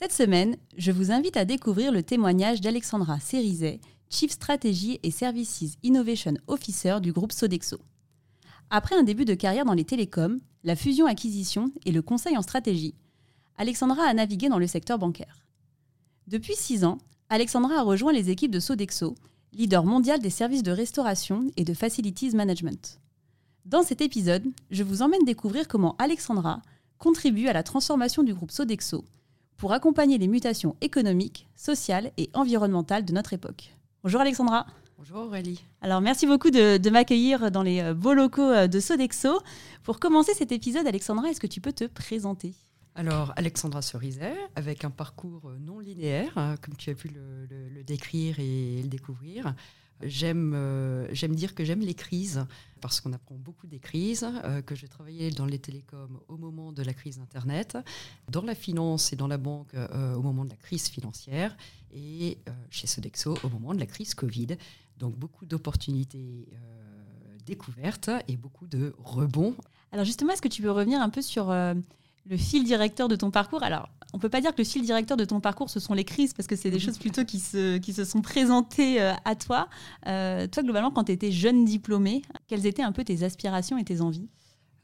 Cette semaine, je vous invite à découvrir le témoignage d'Alexandra Cerizet, Chief Strategy et Services Innovation Officer du groupe Sodexo. Après un début de carrière dans les télécoms, la fusion-acquisition et le conseil en stratégie, Alexandra a navigué dans le secteur bancaire. Depuis six ans, Alexandra a rejoint les équipes de Sodexo, leader mondial des services de restauration et de facilities management. Dans cet épisode, je vous emmène découvrir comment Alexandra contribue à la transformation du groupe Sodexo pour accompagner les mutations économiques, sociales et environnementales de notre époque. Bonjour Alexandra. Bonjour Aurélie. Alors merci beaucoup de, m'accueillir dans les euh, beaux locaux euh, de Sodexo. Pour commencer cet épisode, Alexandra, est-ce que tu peux te présenter? Alors, Alexandra Cerizet, avec un parcours euh, non linéaire, hein, comme tu as pu le décrire et le découvrir. J'aime euh, dire que j'aime les crises parce qu'on apprend beaucoup des crises, euh, que j'ai travaillé dans les télécoms au moment de la crise Internet, dans la finance et dans la banque euh, au moment de la crise financière et chez Sodexo au moment de la crise Covid. Donc beaucoup d'opportunités découvertes et beaucoup de rebonds. Alors justement, est-ce que tu peux revenir un peu sur le fil directeur de ton parcours. Alors, on peut pas dire que le fil directeur de ton parcours, ce sont les crises, parce que c'est des choses plutôt qui se, qui se sont présentées euh, à toi. Euh, toi, globalement, quand tu étais jeune diplômé, quelles étaient un peu tes aspirations et tes envies?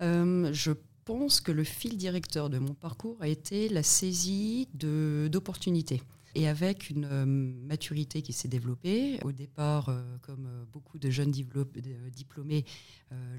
Euh, Je pense que le fil directeur de mon parcours a été la saisie d'opportunités et avec une euh, maturité qui s'est développée. Au départ, euh, comme euh, beaucoup de jeunes diplômés,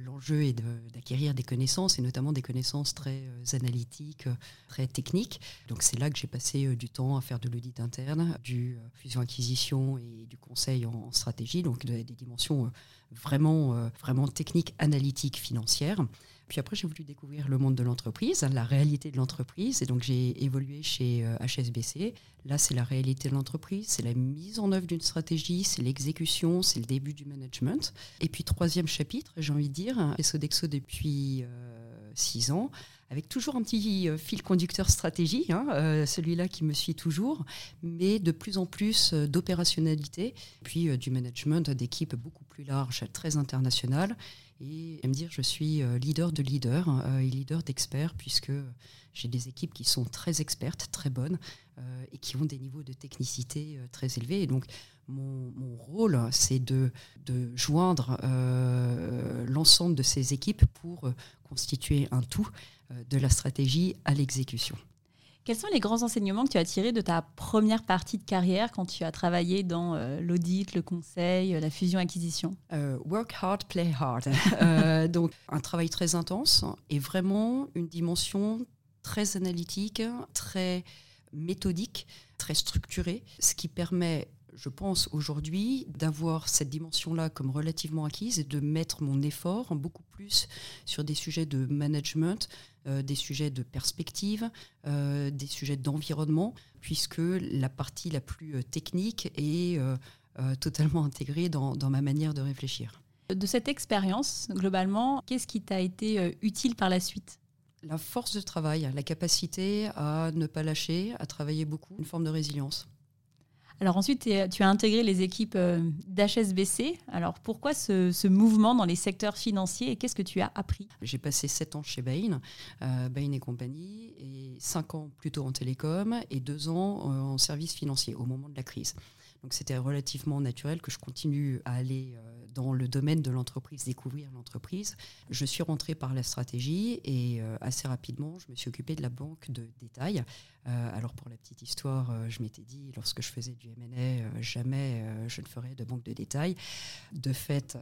l'enjeu est d'acquérir des connaissances, et notamment des connaissances très analytiques, très techniques. Donc c'est là que j'ai passé du temps à faire de l'audit interne, du fusion-acquisition et du conseil en, stratégie, donc des dimensions vraiment, vraiment techniques, analytiques, financières. Puis après, j'ai voulu découvrir le monde de l'entreprise, la réalité de l'entreprise. Et donc, j'ai évolué chez HSBC. Euh, Là, c'est la réalité de l'entreprise, c'est la mise en œuvre d'une stratégie, c'est l'exécution, c'est le début du management. Et puis, troisième chapitre, j'ai envie de dire, chez Sodexo depuis euh, six ans, avec toujours un petit euh, fil conducteur stratégie, hein, celui-là qui me suit toujours, mais de plus en plus d'opérationnalité, puis du management d'équipes beaucoup plus larges, très internationales et me dire je suis euh, leader de leader euh, et leader d'experts puisque j'ai des équipes qui sont très expertes, très bonnes euh, et qui ont des niveaux de technicité très élevés. Et donc mon, rôle, c'est de, joindre l'ensemble de ces équipes pour constituer un tout de la stratégie à l'exécution. Quels sont les grands enseignements que tu as tirés de ta première partie de carrière quand tu as travaillé dans euh, l'audit, le conseil, euh, la fusion-acquisition? Euh, Work hard, play hard. donc un travail très intense et vraiment une dimension très analytique, très méthodique, très structurée, ce qui permet je pense aujourd'hui d'avoir cette dimension-là comme relativement acquise et de mettre mon effort beaucoup plus sur des sujets de management, euh, des sujets de perspective, euh, des sujets d'environnement, puisque la partie la plus euh, technique est totalement intégrée dans, dans ma manière de réfléchir. De cette expérience, globalement, qu'est-ce qui t'a été utile par la suite? La force de travail, la capacité à ne pas lâcher, à travailler beaucoup, une forme de résilience. Alors ensuite, tu as intégré les équipes euh, d'HSBC. Alors pourquoi ce, mouvement dans les secteurs financiers et qu'est-ce que tu as appris? J'ai passé 7 ans chez Bain, euh, Bain et compagnie, et 5 ans plutôt en télécom et 2 ans euh, en services financiers au moment de la crise. Donc c'était relativement naturel que je continue à aller dans le domaine de l'entreprise, découvrir l'entreprise. Je suis rentrée par la stratégie et euh, assez rapidement, je me suis occupée de la banque de détail. Euh, alors pour la petite histoire, euh, je m'étais dit, lorsque je faisais du M&A, jamais je ne ferais de banque de détail. De fait,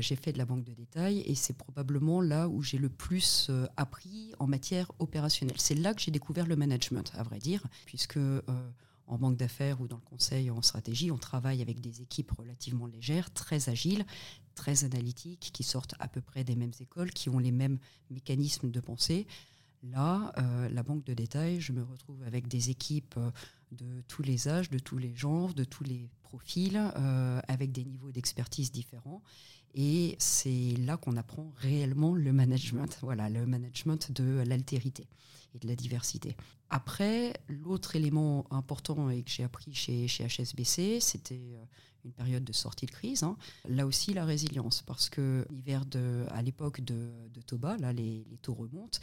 j'ai fait de la banque de détail et c'est probablement là où j'ai le plus appris en matière opérationnelle. C'est là que j'ai découvert le management, à vrai dire, puisque en banque d'affaires ou dans le conseil en stratégie, on travaille avec des équipes relativement légères, très agiles, très analytiques, qui sortent à peu près des mêmes écoles, qui ont les mêmes mécanismes de pensée. Là, euh, la banque de détail, je me retrouve avec des équipes de tous les âges, de tous les genres, de tous les profils, avec des niveaux d'expertise différents. Et c'est là qu'on apprend réellement le management, voilà, le management de l'altérité de la diversité. Après, l'autre élément important et que j'ai appris chez, HSBC, c'était euh, une période de sortie de crise. Hein. Là aussi, la résilience, parce que l'hiver à l'époque de, de, Toba, là les, les, taux remontent,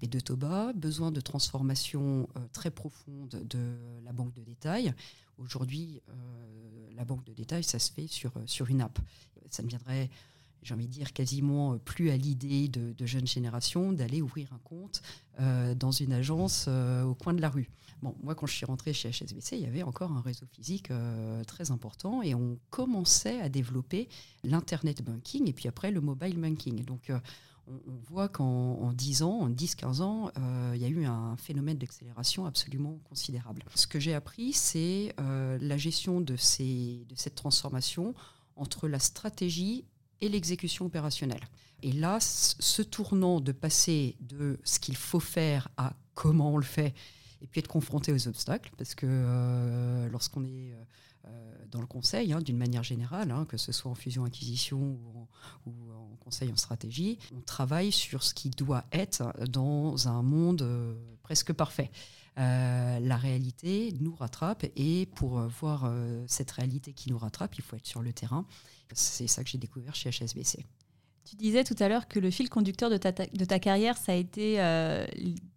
mais de Toba, besoin de transformation euh, très profonde de la banque de détail. Aujourd'hui, euh, la banque de détail, ça se fait sur, sur une app ça ne viendrait, j'ai envie de dire, quasiment euh, plus à l'idée de, jeunes générations d'aller ouvrir un compte euh, dans une agence euh, au coin de la rue. Bon, moi, quand je suis rentrée chez HSBC, il y avait encore un réseau physique très important et on commençait à développer l'Internet banking et puis après le mobile banking. Donc, on, voit qu'en 10 ans, en 10-15 ans, il y a eu un phénomène d'accélération absolument considérable. Ce que j'ai appris, c'est la gestion de, ces, de cette transformation entre la stratégie et l'exécution opérationnelle. Et là, ce tournant de passer de ce qu'il faut faire à comment on le fait, et puis être confronté aux obstacles, parce que euh, lorsqu'on est euh, dans le conseil, hein, d'une manière générale, hein, que ce soit en fusion-acquisition ou, en, conseil en stratégie, on travaille sur ce qui doit être dans un monde euh, presque parfait. Euh, la réalité nous rattrape et pour euh, voir euh, cette réalité qui nous rattrape, il faut être sur le terrain. C'est ça que j'ai découvert chez HSBC. Tu disais tout à l'heure que le fil conducteur de ta, de ta carrière, ça a été,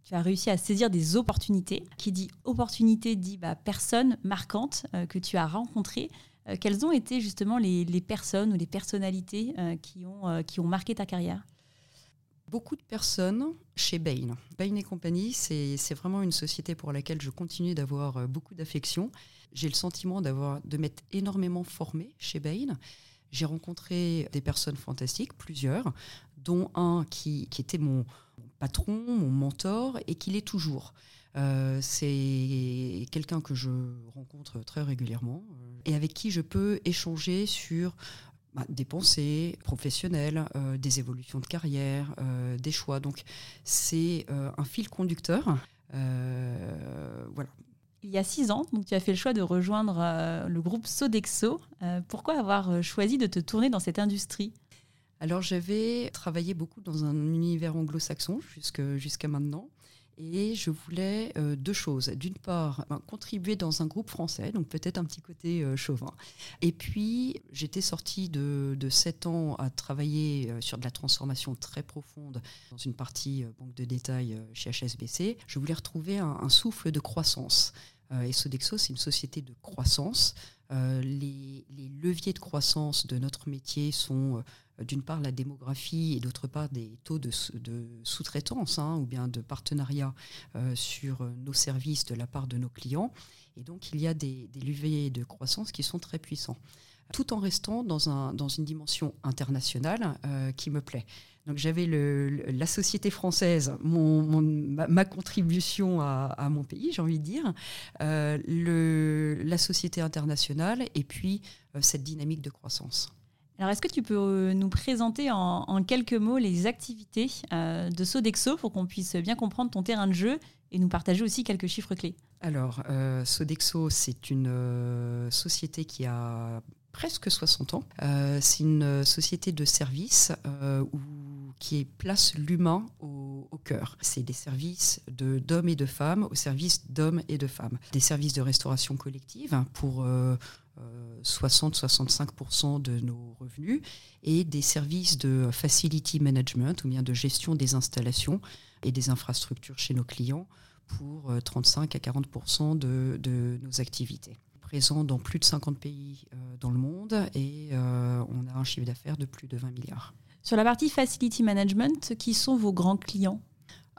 tu as réussi à saisir des opportunités. Qui dit opportunité dit bah, personne marquante que tu as rencontrées. quelles ont été justement les, les, personnes ou les personnalités qui, ont, qui ont marqué ta carrière? Beaucoup de personnes chez Bain. Bain et compagnie, c'est vraiment une société pour laquelle je continue d'avoir euh, beaucoup d'affection. J'ai le sentiment d'avoir de m'être énormément formée chez Bain. J'ai rencontré des personnes fantastiques, plusieurs, dont un qui, était mon, patron, mon mentor, et qui l'est toujours. Euh, c'est quelqu'un que je rencontre très régulièrement euh, et avec qui je peux échanger sur bah, des pensées professionnelles, euh, des évolutions de carrière, des choix. Donc c'est un fil conducteur. voilà. Il y a six ans, donc tu as fait le choix de rejoindre le groupe Sodexo. pourquoi avoir choisi de te tourner dans cette industrie? Alors j'avais travaillé beaucoup dans un univers anglo-saxon jusqu'à maintenant. Et je voulais euh, deux choses. D'une part, ben, contribuer dans un groupe français, donc peut-être un petit côté euh, chauvin. Et puis, j'étais sortie de, sept ans à travailler euh, sur de la transformation très profonde dans une partie banque de détail chez HSBC. Je voulais retrouver un, souffle de croissance. et Sodexo, c'est une société de croissance. les, leviers de croissance de notre métier sont d'une part la démographie et d'autre part des taux de, sous-traitance hein, ou bien de partenariat euh, sur nos services de la part de nos clients. Et donc il y a des, leviers de croissance qui sont très puissants, tout en restant dans, un, dans une dimension internationale euh, qui me plaît. Donc j'avais la société française, ma, contribution à, mon pays, j'ai envie de dire, euh, la société internationale et puis cette dynamique de croissance. Alors, est-ce que tu peux euh, nous présenter en, quelques mots les activités euh, de Sodexo pour qu'on puisse bien comprendre ton terrain de jeu et nous partager aussi quelques chiffres clés? Alors, euh, Sodexo, c'est une société qui a presque 60 ans. c'est une société de services qui place l'humain au, au, cœur. C'est des services d'hommes et de femmes au service d'hommes et de femmes. Des services de restauration collective pour 60-65% de nos revenus, et des services de facility management, ou bien de gestion des installations et des infrastructures chez nos clients pour 35 à 40% de, de, nos activités. Présent dans plus de 50 pays euh, dans le monde et euh, on a un chiffre d'affaires de plus de 20 milliards. Sur la partie facility management, qui sont vos grands clients?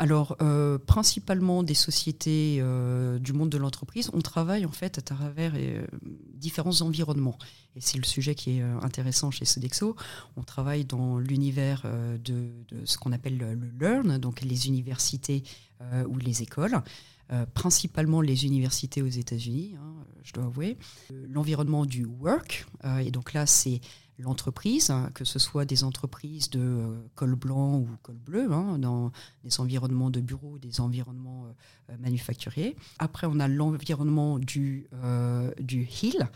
Alors, euh, principalement des sociétés euh, du monde de l'entreprise. On travaille en fait à travers euh, différents environnements. Et c'est le sujet qui est intéressant chez Sodexo. On travaille dans l'univers de, ce qu'on appelle le, learn, donc les universités ou les écoles. Principalement les universités aux États-Unis. Hein, je dois avouer. L'environnement du work, et donc là, c'est l'entreprise, hein, que ce soit des entreprises de euh, col blanc ou col bleu, hein, dans des environnements de bureaux, des environnements euh, manufacturiers. Après, on a l'environnement du, euh, du hill,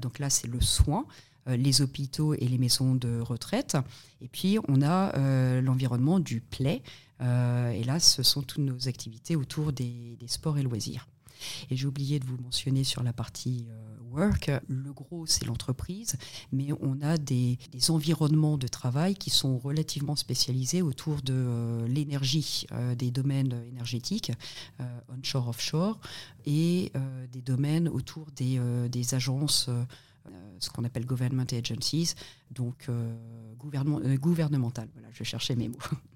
donc là c'est le soin, les hôpitaux et les maisons de retraite. Et puis on a l'environnement du play, et là ce sont toutes nos activités autour des, sports et loisirs. Et j'ai oublié de vous mentionner sur la partie work, le gros c'est l'entreprise, mais on a des, environnements de travail qui sont relativement spécialisés autour de euh, l'énergie, euh, des domaines énergétiques, euh, onshore, offshore, et des domaines autour des, agences ce qu'on appelle government agencies, donc gouvernementales. Voilà, je cherchais mes mots.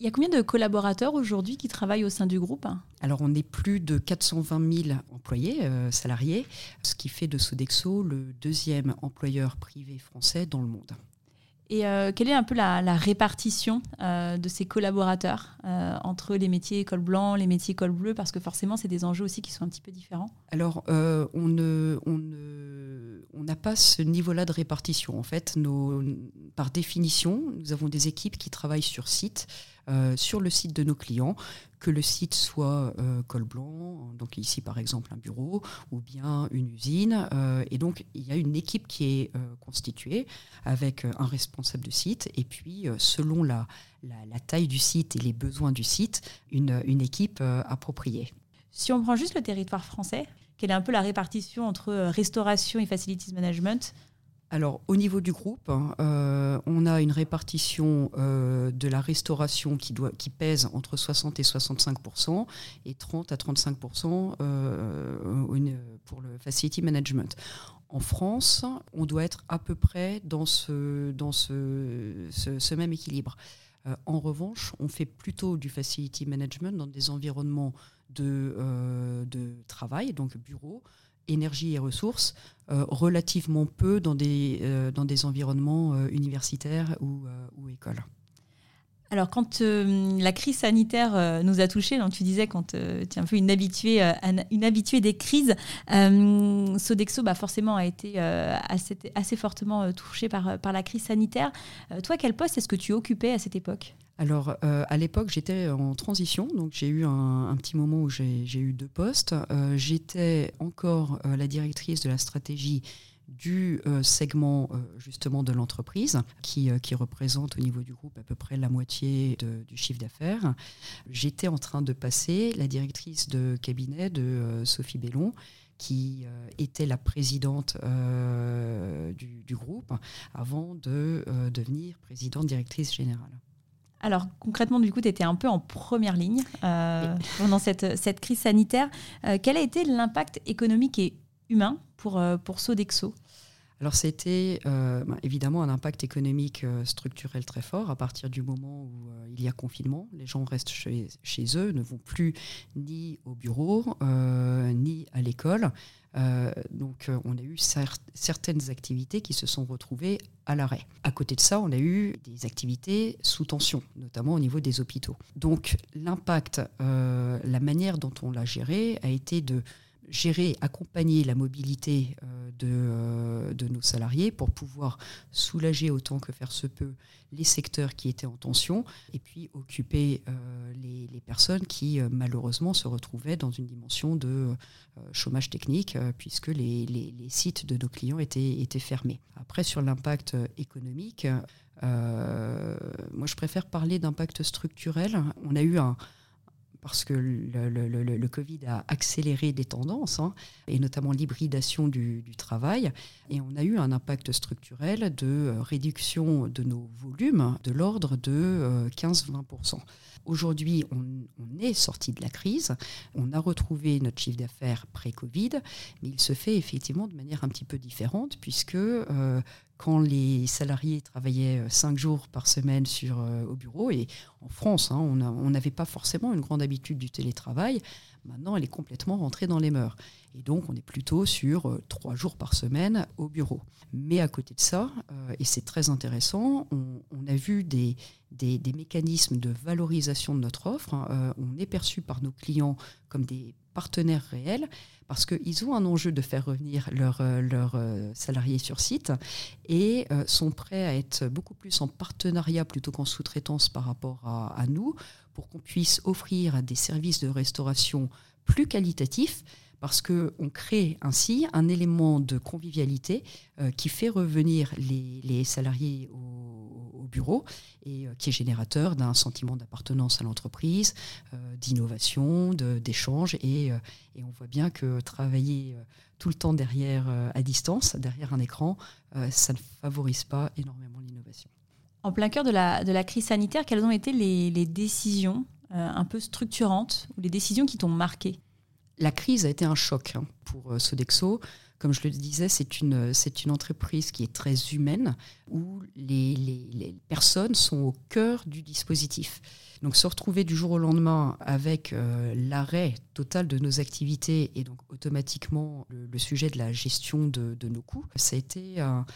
Il y a combien de collaborateurs aujourd'hui qui travaillent au sein du groupe? Alors, on est plus de 420 000 employés, euh, salariés, ce qui fait de Sodexo le deuxième employeur privé français dans le monde. Et euh, quelle est un peu la, répartition euh, de ces collaborateurs entre les métiers col blanc, les métiers col bleu Parce que forcément, c'est des enjeux aussi qui sont un petit peu différents. Alors, on ne, on ne, on n'a pas ce niveau-là de répartition. En fait, nos, par définition, nous avons des équipes qui travaillent sur site euh, sur le site de nos clients, que le site soit euh, col blanc, donc ici par exemple un bureau, ou bien une usine. Euh, et donc il y a une équipe qui est constituée avec un responsable de site, et puis selon la, la, taille du site et les besoins du site, une, une équipe appropriée. Si on prend juste le territoire français, quelle est un peu la répartition entre restauration et facilities management? Alors, au niveau du groupe, hein, euh, on a une répartition euh, de la restauration qui, pèse entre 60 et 65% et 30 à 35% euh, pour le facility management. En France, on doit être à peu près dans ce, même équilibre. en revanche, on fait plutôt du facility management dans des environnements de, de travail, donc bureaux, énergie et ressources, euh, relativement peu dans des, euh, dans des environnements euh, universitaires ou, écoles. Alors, quand la crise sanitaire nous a touchés, donc tu disais quand tu es un peu une habituée, une habituée des crises, Sodexo bah, forcément a été assez, assez, fortement touché par, par la crise sanitaire. toi, quel poste est-ce que tu occupais à cette époque? Alors, euh, à l'époque, j'étais en transition, donc j'ai eu un, petit moment où j'ai eu deux postes. Euh, j'étais encore euh, la directrice de la stratégie du segment justement de l'entreprise, qui, représente au niveau du groupe à peu près la moitié du chiffre d'affaires. J'étais en train de passer la directrice de cabinet de Sophie Bellon, qui était la présidente du, du, groupe, avant de devenir présidente directrice générale. Alors concrètement, du coup, tu étais un peu en première ligne euh, pendant cette, cette, crise sanitaire. Euh, quel a été l'impact économique et humain pour, euh, pour Sodexo? Alors c'était bah, évidemment un impact économique structurel très fort à partir du moment où il y a confinement. Les gens restent chez, chez, eux, ne vont plus ni au bureau, ni à l'école. Euh, donc euh, on a eu certaines activités qui se sont retrouvées à l'arrêt. À côté de ça, on a eu des activités sous tension, notamment au niveau des hôpitaux. Donc l'impact, euh, la manière dont on l'a géré a été de gérer, accompagner la mobilité euh, de, euh, de, nos salariés pour pouvoir soulager autant que faire se peut les secteurs qui étaient en tension et puis occuper euh, les, les, personnes qui malheureusement se retrouvaient dans une dimension de chômage technique puisque les, les, sites de nos clients étaient, étaient fermés. Après, sur l'impact économique, moi je préfère parler d'impact structurel. On a eu un, parce que le, Covid a accéléré des tendances, hein, et notamment l'hybridation du, travail. Et on a eu un impact structurel de euh, réduction de nos volumes de l'ordre de 15-20%. Euh, Aujourd'hui, on, est sorti de la crise, on a retrouvé notre chiffre d'affaires pré-Covid, mais il se fait effectivement de manière un petit peu différente, puisque euh, quand les salariés travaillaient euh, cinq jours par semaine sur, euh, au bureau, et en France, hein, on n'avait pas forcément une grande habitude du télétravail, Maintenant, elle est complètement rentrée dans les mœurs. Et donc, on est plutôt sur euh, trois jours par semaine au bureau. Mais à côté de ça, et c'est très intéressant, on, a vu des, des, mécanismes de valorisation de notre offre. Hein. On est perçu par nos clients comme des partenaires réels parce qu'ils ont un enjeu de faire revenir leurs leur, salariés sur site et sont prêts à être beaucoup plus en partenariat plutôt qu'en sous-traitance par rapport à nous pour qu'on puisse offrir des services de restauration plus qualitatifs parce qu'on crée ainsi un élément de convivialité euh, qui fait revenir les, salariés au, bureau et euh, qui est générateur d'un sentiment d'appartenance à l'entreprise, euh, d'innovation, d'échange. Et, on voit bien que travailler tout le temps derrière, à distance, derrière un écran, ça ne favorise pas énormément l'innovation. En plein cœur de la, de la crise sanitaire, quelles ont été les, les décisions un peu structurantes ou les décisions qui t'ont marqué? La crise a été un choc hein, pour euh, Sodexo. Comme je le disais, c'est une, c'est une entreprise qui est très humaine, où les, personnes sont au cœur du dispositif. Donc se retrouver du jour au lendemain avec euh, l'arrêt total de nos activités et donc automatiquement le, sujet de la gestion de, nos coûts, ça a été un,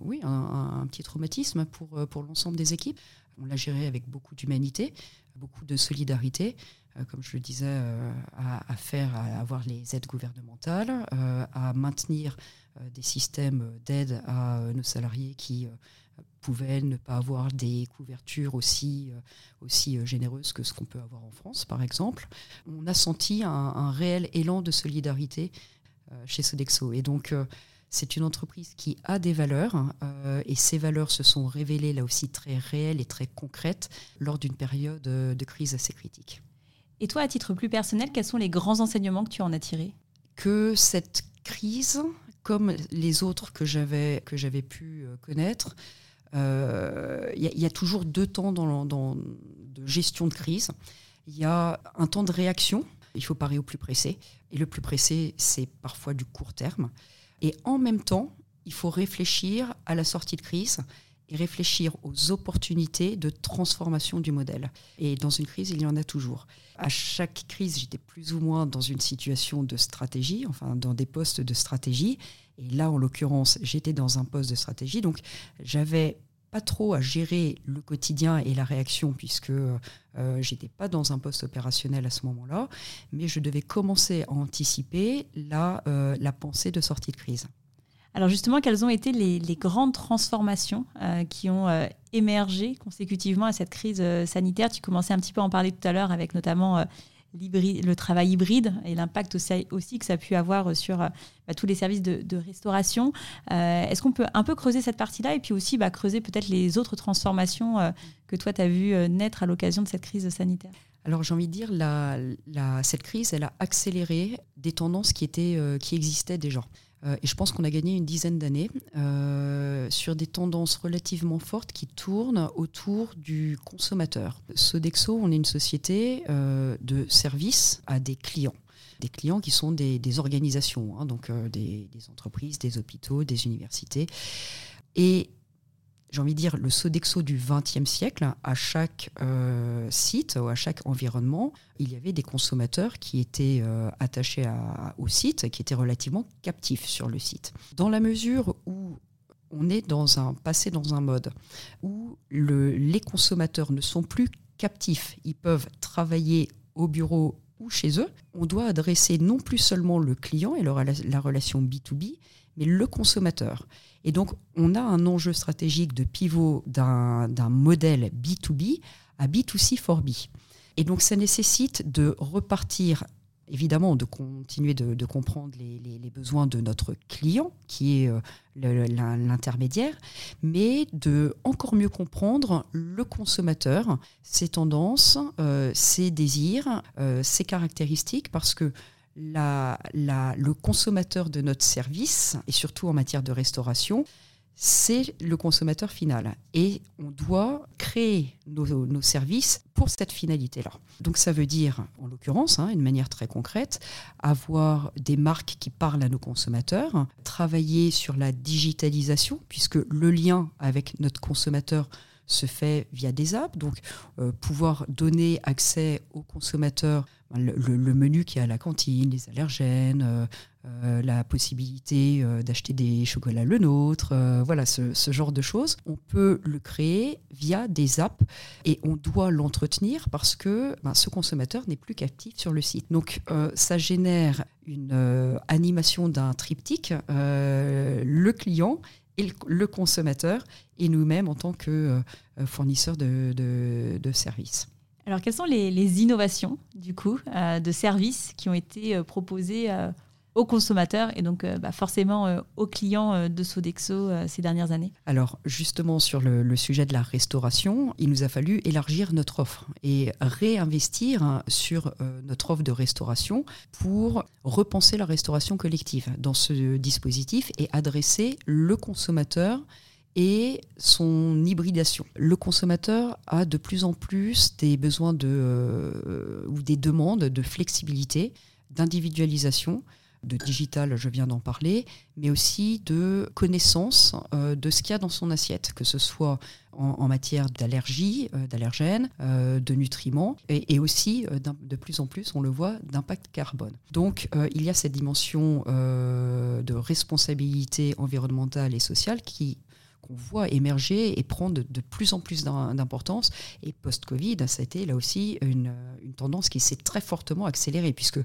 oui, un, petit traumatisme pour, euh, pour l'ensemble des équipes. On l'a géré avec beaucoup d'humanité, beaucoup de solidarité. Euh, comme je le disais, euh, à, faire, à avoir les aides gouvernementales, euh, à maintenir des systèmes d'aide à nos salariés qui pouvaient ne pas avoir des couvertures aussi, aussi généreuses que ce qu'on peut avoir en France, par exemple. On a senti un, réel élan de solidarité chez Sodexo. Et donc, c'est une entreprise qui a des valeurs et ces valeurs se sont révélées là aussi très réelles et très concrètes lors d'une période de crise assez critique. Et toi, à titre plus personnel, quels sont les grands enseignements que tu en as tirés? Que cette crise, comme les autres que j'avais que j'avais pu euh, connaître, il euh, y, a toujours deux temps dans, dans, de gestion de crise. Il y a un temps de réaction. Il faut parer au plus pressé. Et le plus pressé, c'est parfois du court terme. Et en même temps, il faut réfléchir à la sortie de crise et réfléchir aux opportunités de transformation du modèle. Et dans une crise, il y en a toujours. À chaque crise, j'étais plus ou moins dans une situation de stratégie, enfin dans des postes de stratégie. Et là, en l'occurrence, j'étais dans un poste de stratégie. Donc, j'avais pas trop à gérer le quotidien et la réaction puisque euh, j'étais pas dans un poste opérationnel à ce moment-là, mais je devais commencer à anticiper la, euh, la pensée de sortie de crise. Alors justement, quelles ont été les, grandes transformations euh, qui ont euh, émergé consécutivement à cette crise euh, sanitaire? Tu commençais un petit peu à en parler tout à l'heure avec notamment le travail hybride et l'impact aussi, que ça a pu avoir sur bah, tous les services de, restauration. Est-ce qu'on peut un peu creuser cette partie-là et puis aussi bah, creuser peut-être les autres transformations que toi, tu as vues naître à l'occasion de cette crise sanitaire? Alors j'ai envie de dire, cette crise, elle a accéléré des tendances qui, étaient, qui existaient déjà. Euh, et je pense qu'on a gagné une dizaine d'années euh, sur des tendances relativement fortes qui tournent autour du consommateur. Sodexo, on est une société euh, de service à des clients des clients qui sont des, organisations, hein, donc des, des, entreprises, des hôpitaux, des universités. Et j'ai envie de dire, le Sodexo du XXe siècle, à chaque euh, site ou à chaque environnement, il y avait des consommateurs qui étaient euh, attachés au site, qui étaient relativement captifs sur le site. Dans la mesure où on est dans un passé dans un mode où les consommateurs ne sont plus captifs, ils peuvent travailler au bureau ou chez eux, on doit adresser non plus seulement le client et la relation B2B, mais le consommateur. Et donc, on a un enjeu stratégique de pivot d'un modèle B2B à B2C for B. Et donc, ça nécessite de repartir, évidemment, de continuer de, comprendre les, besoins de notre client, qui est euh, l'intermédiaire, mais de encore mieux comprendre le consommateur, ses tendances, euh, ses désirs, euh, ses caractéristiques, parce que le consommateur de notre service, et surtout en matière de restauration, c'est le consommateur final. Et on doit créer nos, services pour cette finalité-là. Donc ça veut dire, en l'occurrence, hein, une manière très concrète, avoir des marques qui parlent à nos consommateurs, travailler sur la digitalisation, puisque le lien avec notre consommateur se fait via des apps. Donc, pouvoir donner accès aux consommateurs le, menu qui est à la cantine, les allergènes, euh, euh, la possibilité euh, d'acheter des chocolats le nôtre, voilà ce, genre de choses. On peut le créer via des apps et on doit l'entretenir parce que ben, ce consommateur n'est plus captif sur le site. Donc ça génère une animation d'un triptyque, le client et le, consommateur et nous-mêmes en tant que fournisseurs de services. Alors, quelles sont les, innovations, du coup, euh, de services qui ont été euh, proposés euh, aux consommateurs et donc bah, forcément aux clients de Sodexo ces dernières années? Alors, justement, sur le, sujet de la restauration, il nous a fallu élargir notre offre et réinvestir sur notre offre de restauration pour repenser la restauration collective. Dans ce dispositif et adresser le consommateur et son hybridation. Le consommateur a de plus en plus des besoins de, euh, ou des demandes de flexibilité, d'individualisation, de digital, je viens d'en parler, mais aussi de connaissance euh, de ce qu'il y a dans son assiette, que ce soit en, matière d'allergie, euh, d'allergènes, de nutriments, et aussi de plus en plus, on le voit, d'impact carbone. Donc il y a cette dimension de responsabilité environnementale et sociale qui qu'on voit émerger et prendre de, plus en plus d'importance. Et post-Covid, ça a été là aussi une, tendance qui s'est très fortement accélérée, puisque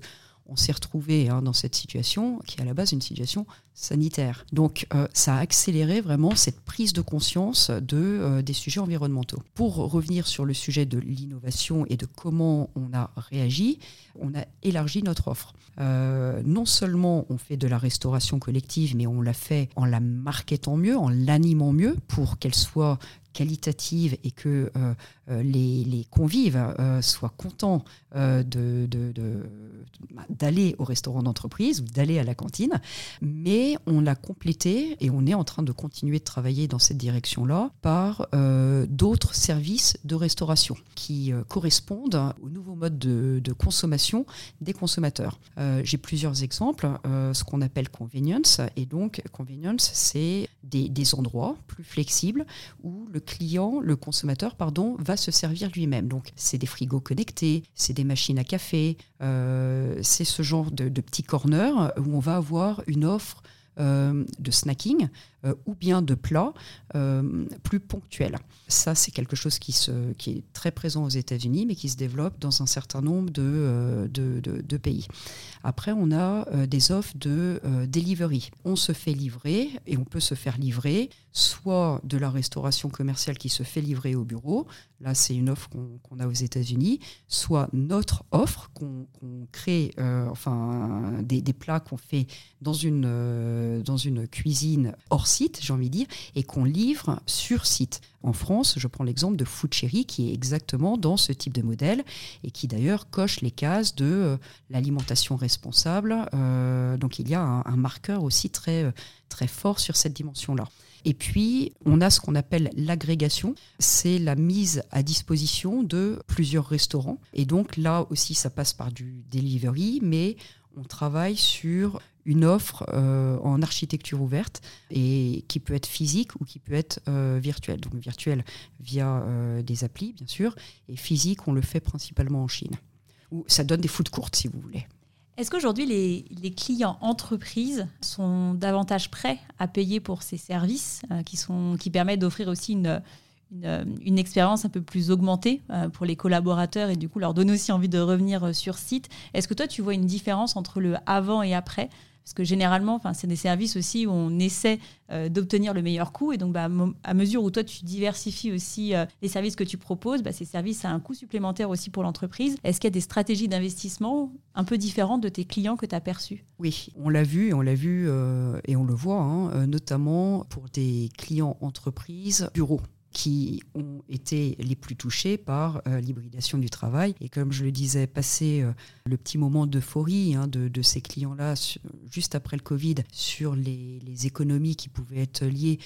on s'est retrouvé hein, dans cette situation qui est à la base une situation sanitaire. Donc euh, ça a accéléré vraiment cette prise de conscience de, euh, des sujets environnementaux. Pour revenir sur le sujet de l'innovation et de comment on a réagi, on a élargi notre offre. Euh, non seulement on fait de la restauration collective, mais on l'a fait en la marketant mieux, en l'animant mieux pour qu'elle soit qualitative et que les, convives soient contents de, d'aller au restaurant d'entreprise ou d'aller à la cantine. Mais on l'a complété et on est en train de continuer de travailler dans cette direction-là par d'autres services de restauration qui correspondent au nouveau mode de, consommation des consommateurs. J'ai plusieurs exemples, ce qu'on appelle convenience. Et donc, convenience, c'est des, endroits plus flexibles où le client, le consommateur, pardon, va se servir lui-même. Donc, c'est des frigos connectés, c'est des machines à café, euh, c'est ce genre de, de petits corners où on va avoir une offre euh, de snacking euh, ou bien de plats euh, plus ponctuels. Ça, c'est quelque chose qui, est très présent aux États-Unis, mais qui se développe dans un certain nombre de, de, pays. Après, on a des offres de delivery. On se fait livrer et on peut se faire livrer soit de la restauration commerciale qui se fait livrer au bureau, là c'est une offre qu'on a aux États-Unis, soit notre offre qu'on crée, enfin des, des plats qu'on fait dans une, dans une cuisine hors site, j'ai envie de dire, et qu'on livre sur site. En France, je prends l'exemple de Food Cherry, qui est exactement dans ce type de modèle, et qui d'ailleurs coche les cases de euh, l'alimentation responsable. Euh, donc il y a un, marqueur aussi très, euh, très fort sur cette dimension-là. Et puis, on a ce qu'on appelle l'agrégation. C'est la mise à disposition de plusieurs restaurants. Et donc là aussi, ça passe par du delivery, mais on travaille sur une offre euh, en architecture ouverte et qui peut être physique ou qui peut être euh, virtuelle. Donc virtuelle via euh, des applis, bien sûr, et physique, on le fait principalement en Chine. Où ça donne des foot courtes, si vous voulez. Est-ce qu'aujourd'hui, les, les, clients entreprises sont davantage prêts à payer pour ces services qui, sont, qui permettent d'offrir aussi une, une, expérience un peu plus augmentée pour les collaborateurs et du coup leur donner aussi envie de revenir sur site. Est-ce que toi, tu vois une différence entre le avant et après? Parce que généralement, c'est des services aussi où on essaie euh, d'obtenir le meilleur coût. Et donc, bah, à mesure où toi, tu diversifies aussi euh, les services que tu proposes, bah, ces services, ont un coût supplémentaire aussi pour l'entreprise. Est-ce qu'il y a des stratégies d'investissement un peu différentes de tes clients que tu as perçues? Oui, on l'a vu, on l'a vu euh, et on le voit, hein, notamment pour des clients entreprises bureaux qui ont été les plus touchés par euh, l'hybridation du travail. Et comme je le disais, passer euh, le petit moment d'euphorie hein, de, ces clients-là juste après le Covid sur les, économies qui pouvaient être liées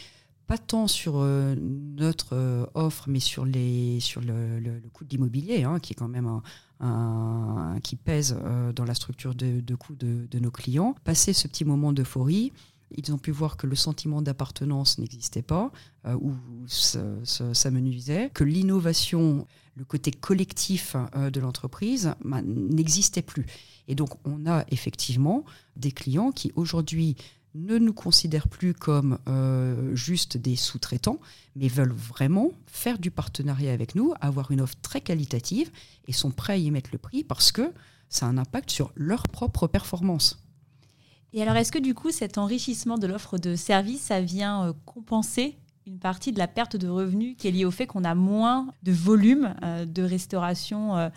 pas tant sur euh, notre offre, mais sur, les, sur le, coût de l'immobilier, hein, qui est quand même un, qui pèse dans la structure de, de coût de, de, nos clients. Passer ce petit moment d'euphorie, Ils ont pu voir que le sentiment d'appartenance n'existait pas, euh, ou ça, me nuisait, que l'innovation, le côté collectif euh, de l'entreprise bah, n'existait plus. Et donc, on a effectivement des clients qui aujourd'hui ne nous considèrent plus comme euh, juste des sous-traitants, mais veulent vraiment faire du partenariat avec nous, avoir une offre très qualitative et sont prêts à y mettre le prix parce que ça a un impact sur leur propre performance. Et alors, est-ce que du coup, cet enrichissement de l'offre de services, ça vient euh, compenser une partie de la perte de revenus qui est liée au fait qu'on a moins de volume euh, de restauration euh,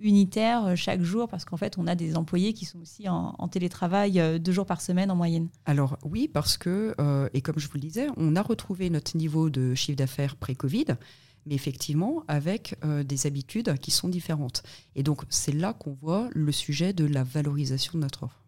unitaire chaque jour? Parce qu'en fait on a des employés qui sont aussi en, télétravail deux jours par semaine en moyenne Alors oui parce que, et comme je vous le disais, on a retrouvé notre niveau de chiffre d'affaires pré-Covid mais effectivement avec des habitudes qui sont différentes. Et donc c'est là qu'on voit le sujet de la valorisation de notre offre.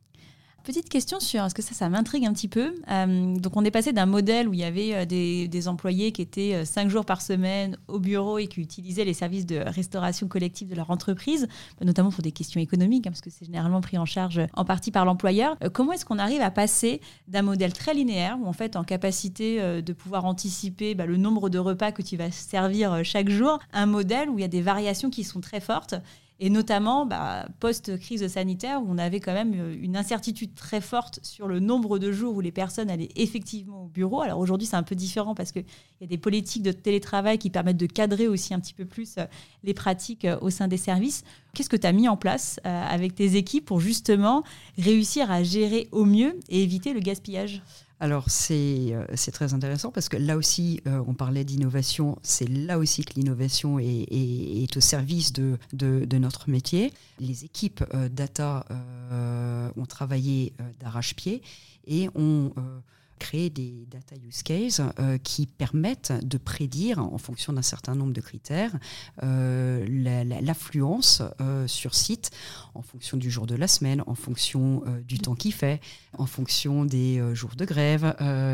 Petite question sur, est-ce que ça, ça m'intrigue un petit peu. Euh, donc, on est passé d'un modèle où il y avait euh, des, employés qui étaient euh, cinq jours par semaine au bureau et qui utilisaient les services de restauration collective de leur entreprise, notamment pour des questions économiques, hein, parce que c'est généralement pris en charge en partie par l'employeur. comment est-ce qu'on arrive à passer d'un modèle très linéaire, où en fait, en capacité de pouvoir anticiper bah, le nombre de repas que tu vas servir chaque jour, à un modèle où il y a des variations qui sont très fortes et notamment bah, post-crise sanitaire, où on avait quand même euh, une incertitude très forte sur le nombre de jours où les personnes allaient effectivement au bureau. Alors aujourd'hui, c'est un peu différent parce qu'il y a des politiques de télétravail qui permettent de cadrer aussi un petit peu plus euh, les pratiques euh, au sein des services. Qu'est-ce que tu as mis en place avec tes équipes pour justement réussir à gérer au mieux et éviter le gaspillage? Alors euh, c'est très intéressant parce que là aussi, euh, on parlait d'innovation, c'est là aussi que l'innovation est, au service de, de, notre métier. Les équipes euh, data ont travaillé d'arrache-pied et ont créer des data use cases euh, qui permettent de prédire, en fonction d'un certain nombre de critères, euh, l'affluence euh, sur site en fonction du jour de la semaine, en fonction du temps qu'il fait, en fonction des jours de grève,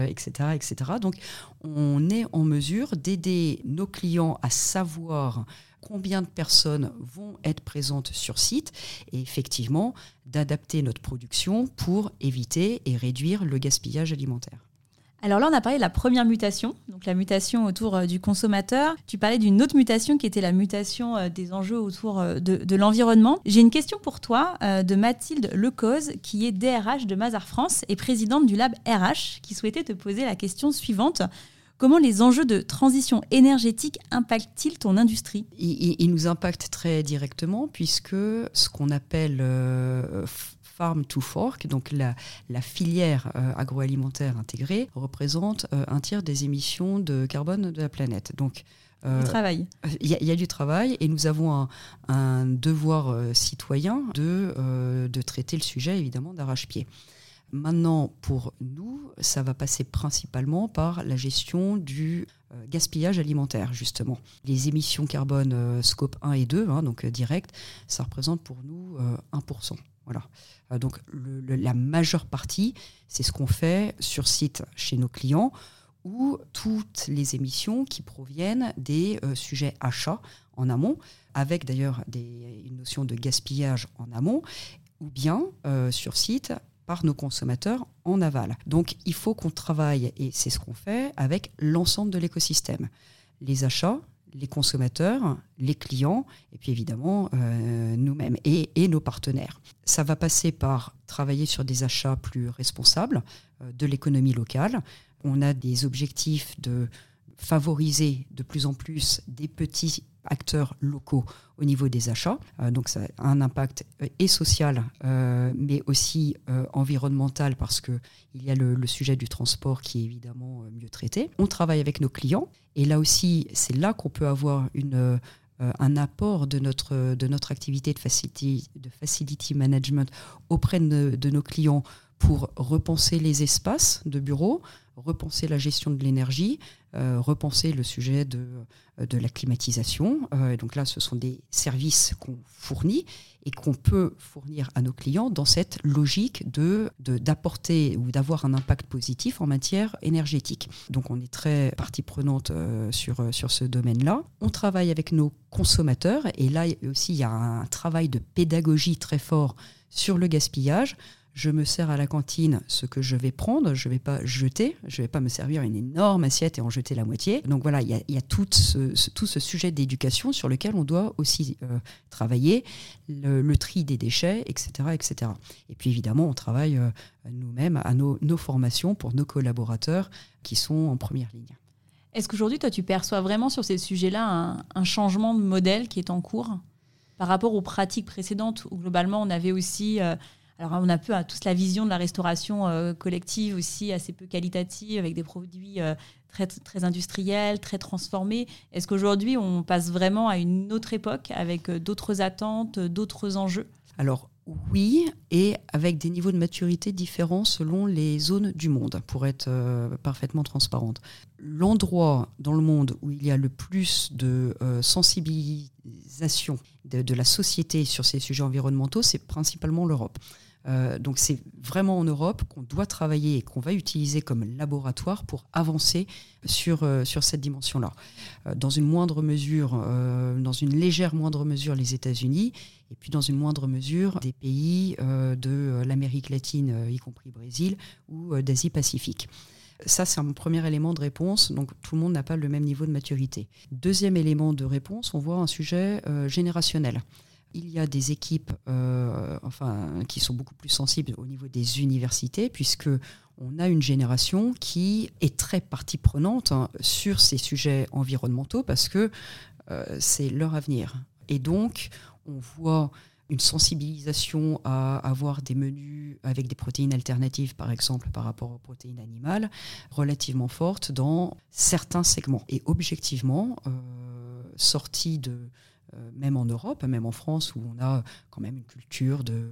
etc., etc. Donc, on est en mesure d'aider nos clients à savoir combien de personnes vont être présentes sur site et effectivement d'adapter notre production pour éviter et réduire le gaspillage alimentaire. Alors là, on a parlé de la première mutation, donc la mutation autour euh, du consommateur. Tu parlais d'une autre mutation qui était la mutation euh, des enjeux autour euh, de, l'environnement. J'ai une question pour toi de Mathilde Lecause, qui est DRH de Mazar France et présidente du Lab RH, qui souhaitait te poser la question suivante. Comment les enjeux de transition énergétique impactent-ils ton industrie? Ils, nous impactent très directement puisque ce qu'on appelle euh, farm to fork, donc la, filière euh, agroalimentaire intégrée, représente euh, un tiers des émissions de carbone de la planète. Donc du travail. Il y, a du travail et nous avons un, devoir citoyen de, de traiter le sujet évidemment d'arrache-pied. Maintenant, pour nous, ça va passer principalement par la gestion du euh, gaspillage alimentaire, justement. Les émissions carbone euh, scope 1 et 2, hein, donc euh, direct, ça représente pour nous 1%. Voilà. donc la majeure partie, c'est ce qu'on fait sur site chez nos clients ou toutes les émissions qui proviennent des sujets achats en amont, avec d'ailleurs une notion de gaspillage en amont, ou bien sur site par nos consommateurs en aval. Donc il faut qu'on travaille, et c'est ce qu'on fait, avec l'ensemble de l'écosystème. Les achats, les consommateurs, les clients, et puis évidemment euh, nous-mêmes et, nos partenaires. Ça va passer par travailler sur des achats plus responsables euh, de l'économie locale. On a des objectifs de favoriser de plus en plus des petits acteurs locaux au niveau des achats. Euh, donc ça a un impact euh, et social, euh, mais aussi environnemental parce qu'il y a le, sujet du transport qui est évidemment mieux traité. On travaille avec nos clients et là aussi, c'est là qu'on peut avoir une, un apport de notre, de notre activité de facility, de facility management auprès de nos clients pour repenser les espaces de bureaux, repenser la gestion de l'énergie, euh, repenser le sujet de, euh, de la climatisation. Euh, donc là, ce sont des services qu'on fournit et qu'on peut fournir à nos clients dans cette logique de d'apporter ou d'avoir un impact positif en matière énergétique. Donc on est très partie prenante sur, sur ce domaine-là. On travaille avec nos consommateurs et là aussi il y a un travail de pédagogie très fort sur le gaspillage je me sers à la cantine ce que je vais prendre, je ne vais pas jeter, je ne vais pas me servir une énorme assiette et en jeter la moitié. Donc voilà, il y a, tout, ce, sujet d'éducation sur lequel on doit aussi euh, travailler, le, tri des déchets, etc., etc. Et puis évidemment, on travaille euh, nous-mêmes à nos, formations pour nos collaborateurs qui sont en première ligne. Est-ce qu'aujourd'hui, toi, tu perçois vraiment sur ces sujets-là un, changement de modèle qui est en cours par rapport aux pratiques précédentes où globalement on avait aussi euh, alors on a peu à tous la vision de la restauration euh, collective aussi assez peu qualitative avec des produits euh, très, très industriels, très transformés. Est-ce qu'aujourd'hui on passe vraiment à une autre époque avec euh, d'autres attentes, d'autres enjeux? Alors oui, et avec des niveaux de maturité différents selon les zones du monde, pour être parfaitement transparente. L'endroit dans le monde où il y a le plus de sensibilisation de, la société sur ces sujets environnementaux, c'est principalement l'Europe. Euh, donc c'est vraiment en Europe qu'on doit travailler et qu'on va utiliser comme laboratoire pour avancer sur, euh, sur cette dimension-là. Euh, dans une moindre mesure, dans une légère moindre mesure, les États-Unis, et puis dans une moindre mesure, des pays de l'Amérique latine, y compris Brésil, ou d'Asie-Pacifique. Ça, c'est un premier élément de réponse. Donc, tout le monde n'a pas le même niveau de maturité. Deuxième élément de réponse, on voit un sujet générationnel. Il y a des équipes euh, enfin, qui sont beaucoup plus sensibles au niveau des universités, puisque on a une génération qui est très partie prenante hein, sur ces sujets environnementaux parce que euh, c'est leur avenir. Et donc, on voit une sensibilisation à avoir des menus avec des protéines alternatives, par exemple, par rapport aux protéines animales, relativement forte dans certains segments. Et objectivement, euh, sorti de, même en Europe, même en France, où on a quand même une culture de,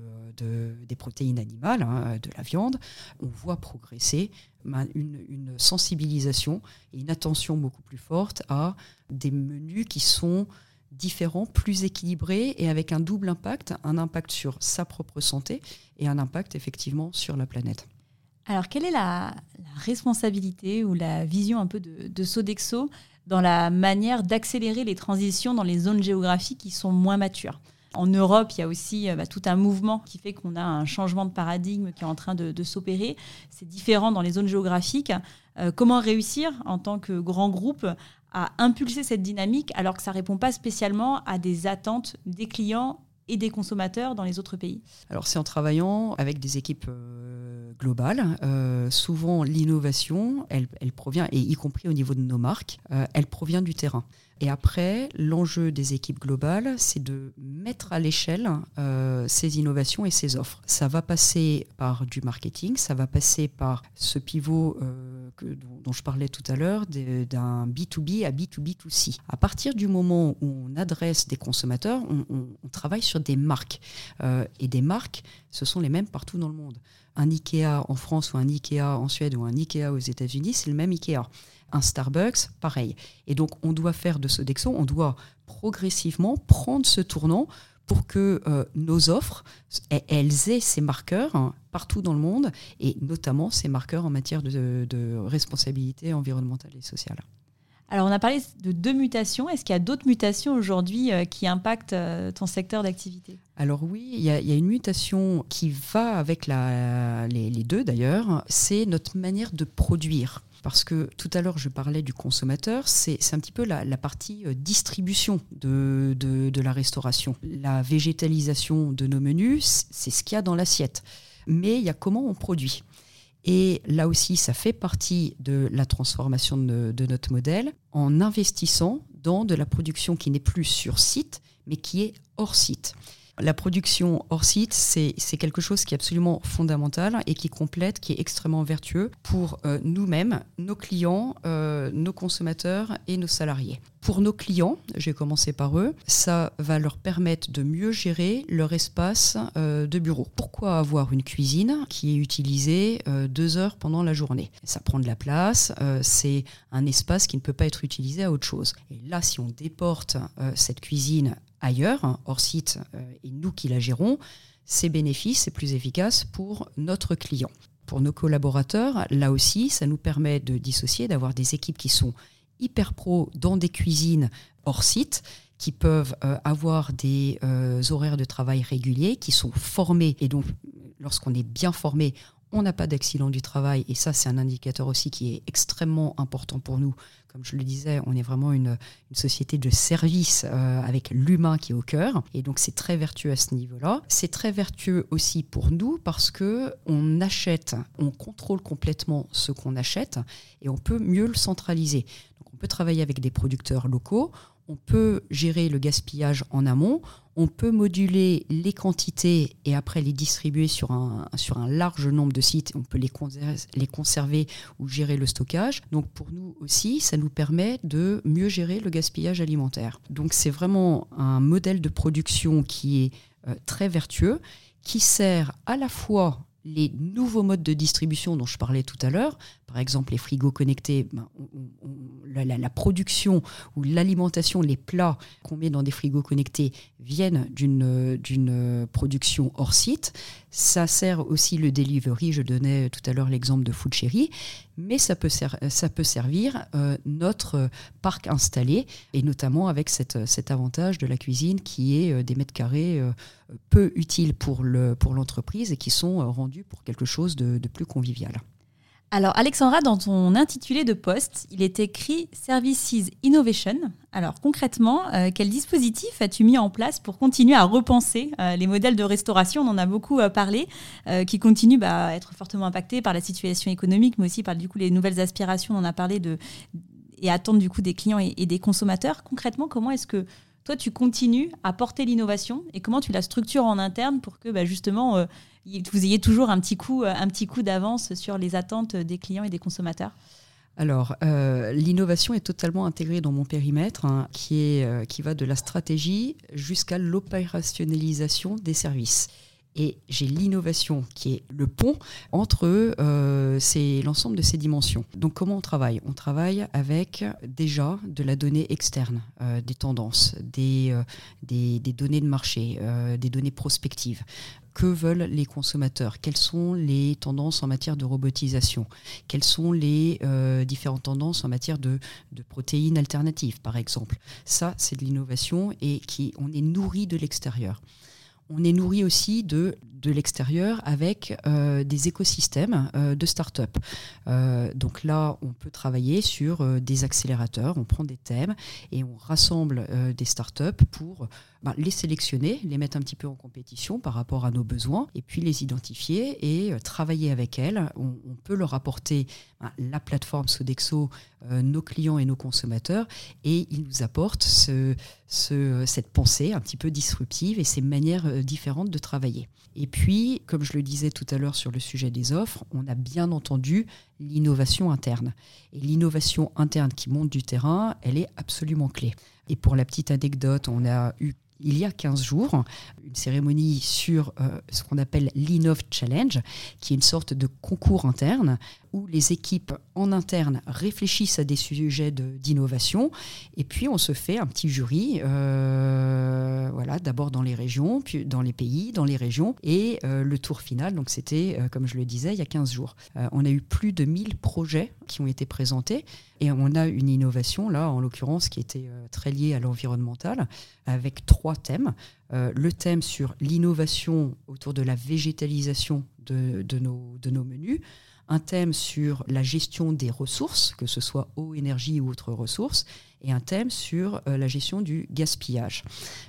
des protéines animales, hein, de la viande, on voit progresser une, sensibilisation et une attention beaucoup plus forte à des menus qui sont différents, plus équilibrés et avec un double impact, un impact sur sa propre santé et un impact effectivement sur la planète. Alors, quelle est la, responsabilité ou la vision un peu de, de Sodexo dans la manière d'accélérer les transitions dans les zones géographiques qui sont moins matures. En Europe, il y a aussi euh, bah, tout un mouvement qui fait qu'on a un changement de paradigme qui est en train de, s'opérer. C'est différent dans les zones géographiques. Euh, comment réussir en tant que grand groupe à impulser cette dynamique alors que ça ne répond pas spécialement à des attentes des clients et des consommateurs dans les autres pays Alors c'est en travaillant avec des équipes euh, globales. Euh, souvent l'innovation, elle, provient, et y compris au niveau de nos marques, euh, elle provient du terrain. Et après, l'enjeu des équipes globales, c'est de mettre à l'échelle ces innovations et ces offres. Ça va passer par du marketing, ça va passer par ce pivot dont, je parlais tout à l'heure, d'un B2B à B2B2C. À partir du moment où on adresse des consommateurs, on, travaille sur des marques. Euh, et des marques, ce sont les mêmes partout dans le monde. Un IKEA en France ou un IKEA en Suède ou un IKEA aux États-Unis, c'est le même IKEA un Starbucks, pareil. Et donc, on doit faire de ce Dexon, on doit progressivement prendre ce tournant pour que euh, nos offres, elles aient ces marqueurs hein, partout dans le monde, et notamment ces marqueurs en matière de, responsabilité environnementale et sociale. Alors, on a parlé de deux mutations. Est-ce qu'il y a d'autres mutations aujourd'hui euh, qui impactent euh, ton secteur d'activité? Alors oui, il y, a une mutation qui va avec la, les, deux d'ailleurs. C'est notre manière de produire. Parce que tout à l'heure, je parlais du consommateur, c'est un petit peu la, partie euh, distribution de, de, la restauration. La végétalisation de nos menus, c'est ce qu'il y a dans l'assiette. Mais il y a comment on produit. Et là aussi, ça fait partie de la transformation de, notre modèle en investissant dans de la production qui n'est plus sur site, mais qui est hors site. La production hors site, c'est quelque chose qui est absolument fondamental et qui complète, qui est extrêmement vertueux pour euh, nous-mêmes, nos clients, euh, nos consommateurs et nos salariés. Pour nos clients, j'ai commencé par eux, ça va leur permettre de mieux gérer leur espace euh, de bureau. Pourquoi avoir une cuisine qui est utilisée deux heures pendant la journée? Ça prend de la place, c'est un espace qui ne peut pas être utilisé à autre chose. Et là, si on déporte cette cuisine ailleurs, hein, hors site, euh, et nous qui la gérons, c'est bénéfice, c'est plus efficace pour notre client. Pour nos collaborateurs, là aussi, ça nous permet de dissocier, d'avoir des équipes qui sont hyper pro dans des cuisines hors site, qui peuvent euh, avoir des euh, horaires de travail réguliers, qui sont formés. Et donc, lorsqu'on est bien formé, on n'a pas d'accident du travail et ça c'est un indicateur aussi qui est extrêmement important pour nous. Comme je le disais, on est vraiment une, société de service euh, avec l'humain qui est au cœur et donc c'est très vertueux à ce niveau-là. C'est très vertueux aussi pour nous parce que on achète, on contrôle complètement ce qu'on achète et on peut mieux le centraliser. Donc on peut travailler avec des producteurs locaux, on peut gérer le gaspillage en amont, on peut moduler les quantités et après les distribuer sur un, sur un large nombre de sites. On peut les, conserver ou gérer le stockage. Donc pour nous aussi, ça nous permet de mieux gérer le gaspillage alimentaire. Donc c'est vraiment un modèle de production qui est euh, très vertueux, qui sert à la fois les nouveaux modes de distribution dont je parlais tout à l'heure, par exemple les frigos connectés, ben, la, production ou l'alimentation, les plats qu'on met dans des frigos connectés viennent d'une production hors site. Ça sert aussi le delivery, je donnais tout à l'heure l'exemple de Food Cherry, mais ça peut, servir euh, notre parc installé, et notamment avec cet avantage de la cuisine qui est euh, des mètres carrés euh, peu utiles pour l'entreprise et qui sont rendus pour quelque chose de plus convivial. Alors, Alexandra, dans ton intitulé de poste, il est écrit Services Innovation. Alors, concrètement, euh, quel dispositif as-tu mis en place pour continuer à repenser euh, les modèles de restauration? On en a beaucoup euh, parlé, qui continuent bah, à être fortement impactés par la situation économique, mais aussi par du les nouvelles aspirations, on en a parlé, de, et attentes du coup, des clients et, des consommateurs. Concrètement, comment est-ce que toi, tu continues à porter l'innovation et comment tu la structures en interne pour que bah, justement vous ayez toujours un petit coup, un petit coup d'avance sur les attentes des clients et des consommateurs alors, euh, l'innovation est totalement intégrée dans mon périmètre, hein, qui, euh, qui va de la stratégie jusqu'à l'opérationnalisation des services. Et j'ai l'innovation qui est le pont entre euh, l'ensemble de ces dimensions. Donc comment on travaille? On travaille avec déjà de la donnée externe, des tendances, des, des, des, données de marché, des données prospectives que veulent les consommateurs, quelles sont les tendances en matière de robotisation, quelles sont les euh, différentes tendances en matière de, protéines alternatives, par exemple? Ça, c'est de l'innovation et qui, on est nourri de l'extérieur. On est nourri aussi de, l'extérieur avec euh, des écosystèmes euh, de start-up. donc là, on peut travailler sur des accélérateurs, on prend des thèmes et on rassemble des start-up pour bah, les sélectionner, les mettre un petit peu en compétition par rapport à nos besoins, et puis les identifier et euh, travailler avec elles. On, peut leur apporter bah, la plateforme Sodexo, euh, nos clients et nos consommateurs, et ils nous apportent ce, cette pensée un petit peu disruptive et ces manières euh, différentes de travailler. Et puis, comme je le disais tout à l'heure sur le sujet des offres, on a bien entendu l'innovation interne. Et l'innovation interne qui monte du terrain, elle est absolument clé. Et pour la petite anecdote, on a eu il y a 15 jours, une cérémonie sur euh, ce qu'on appelle l'Innov Challenge, qui est une sorte de concours interne où les équipes en interne réfléchissent à des sujets d'innovation. Et puis on se fait un petit jury, euh, voilà, d'abord dans les régions, puis dans les pays, dans les régions et euh, le tour final, donc c'était, comme je le disais, il y a 15 jours. on a eu plus de 1000 projets qui ont été présentés et on a une innovation, là, en l'occurrence, qui était très liée à l'environnemental, avec trois thèmes. Euh, le thème sur l'innovation autour de la végétalisation de, nos, menus, un thème sur la gestion des ressources, que ce soit eau, énergie ou autres ressources, et un thème sur euh, la gestion du gaspillage.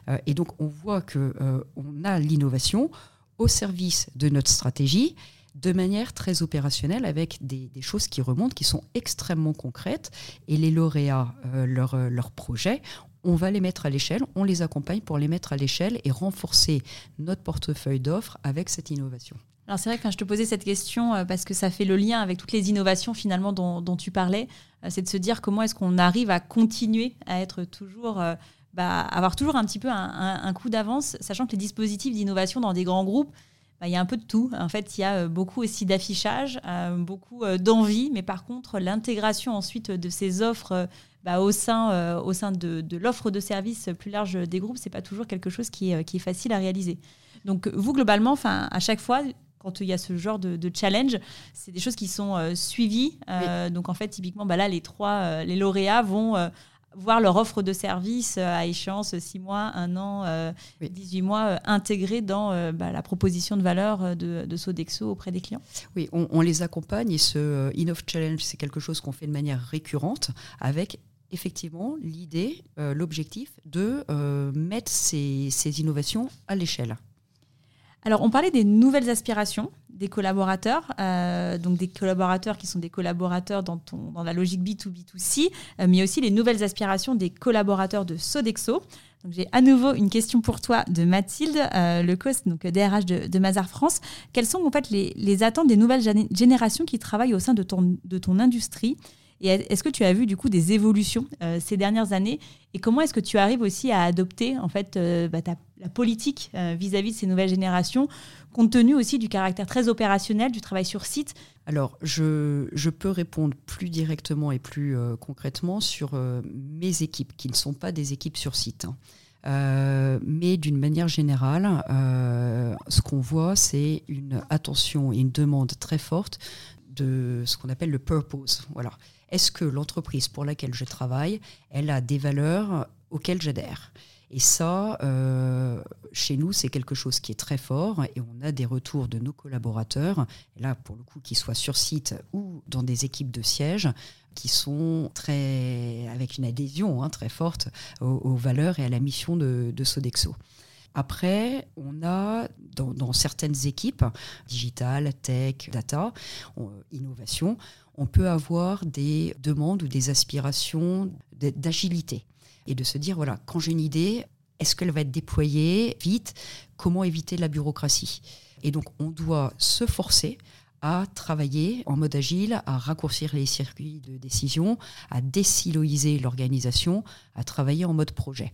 Euh, et donc on voit que on a l'innovation au service de notre stratégie de manière très opérationnelle avec des, choses qui remontent, qui sont extrêmement concrètes. Et les lauréats, leurs leur projets, on va les mettre à l'échelle, on les accompagne pour les mettre à l'échelle et renforcer notre portefeuille d'offres avec cette innovation. Alors c'est vrai que je te posais cette question euh, parce que ça fait le lien avec toutes les innovations finalement dont, tu parlais, euh, c'est de se dire comment est-ce qu'on arrive à continuer à être toujours, euh, bah, avoir toujours un petit peu un, coup d'avance, sachant que les dispositifs d'innovation dans des grands groupes, bah, il y a un peu de tout. En fait, il y a beaucoup aussi d'affichage, beaucoup d'envie, mais par contre, l'intégration ensuite de ces offres bah, au sein, euh, au sein de, l'offre de services plus large des groupes, c'est pas toujours quelque chose qui est, qui est facile à réaliser. Donc vous, globalement, à chaque fois, quand il y a ce genre de, challenge, c'est des choses qui sont euh, suivies. Euh, donc en fait, typiquement, bah là, les trois, les lauréats vont voir leur offre de service à échéance 6 mois, 1 an, 18 mois intégrée dans bah, la proposition de valeur de, de, Sodexo auprès des clients Oui, on, on les accompagne et ce Innov Challenge, c'est quelque chose qu'on fait de manière récurrente avec effectivement l'idée, euh, l'objectif de euh, mettre ces, innovations à l'échelle. Alors, on parlait des nouvelles aspirations des collaborateurs, euh, donc des collaborateurs qui sont des collaborateurs dans, la logique B2B2C, mais aussi les nouvelles aspirations des collaborateurs de Sodexo. J'ai à nouveau une question pour toi de Mathilde, le COS, donc DRH de, de, Mazar France. Quelles sont en fait les, attentes des nouvelles générations qui travaillent au sein de ton industrie? Est-ce que tu as vu du coup des évolutions euh, ces dernières années? Et comment est-ce que tu arrives aussi à adopter en fait euh, bah, la politique euh, vis-à-vis de ces nouvelles générations, compte tenu aussi du caractère très opérationnel du travail sur site? Alors, je, je, peux répondre plus directement et plus concrètement sur mes équipes, qui ne sont pas des équipes sur site. Hein. mais d'une manière générale, ce qu'on voit, c'est une attention et une demande très forte de ce qu'on appelle le purpose. Voilà. Est-ce que l'entreprise pour laquelle je travaille, elle a des valeurs auxquelles j'adhère? Et ça, euh, chez nous, c'est quelque chose qui est très fort et on a des retours de nos collaborateurs, là pour le coup qu'ils soient sur site ou dans des équipes de siège, qui sont très avec une adhésion hein, très forte aux, valeurs et à la mission de, Sodexo. Après, on a dans, certaines équipes, digital, tech, data, innovation, on peut avoir des demandes ou des aspirations d'agilité et de se dire, voilà, quand j'ai une idée, est-ce qu'elle va être déployée vite? Comment éviter la bureaucratie? Et donc, on doit se forcer à travailler en mode agile, à raccourcir les circuits de décision, à désiloiser l'organisation, à travailler en mode projet.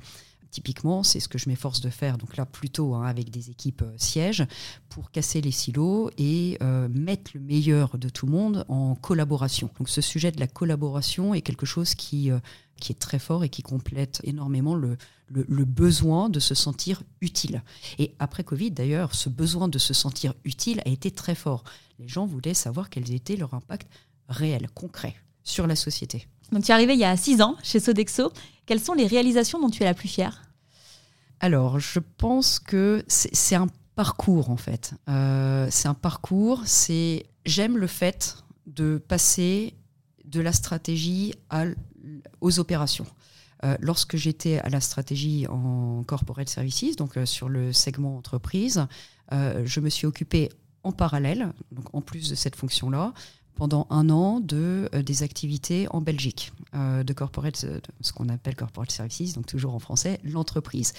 Typiquement, c'est ce que je m'efforce de faire, donc là plutôt hein, avec des équipes euh, sièges, pour casser les silos et euh, mettre le meilleur de tout le monde en collaboration. Donc ce sujet de la collaboration est quelque chose qui, euh, qui est très fort et qui complète énormément le, le, besoin de se sentir utile. Et après Covid, d'ailleurs, ce besoin de se sentir utile a été très fort. Les gens voulaient savoir quels étaient leurs impacts réels, concrets sur la société. Donc tu es arrivé il y a six ans chez Sodexo. Quelles sont les réalisations dont tu es la plus fière? Alors, je pense que c'est un parcours en fait. Euh, c'est un parcours. C'est j'aime le fait de passer de la stratégie aux opérations. Euh, lorsque j'étais à la stratégie en corporate services, donc euh, sur le segment entreprise, je me suis occupée en parallèle, donc en plus de cette fonction-là, pendant un an de, euh, des activités en Belgique, euh, de corporate, ce qu'on appelle corporate services, donc toujours en français, l'entreprise.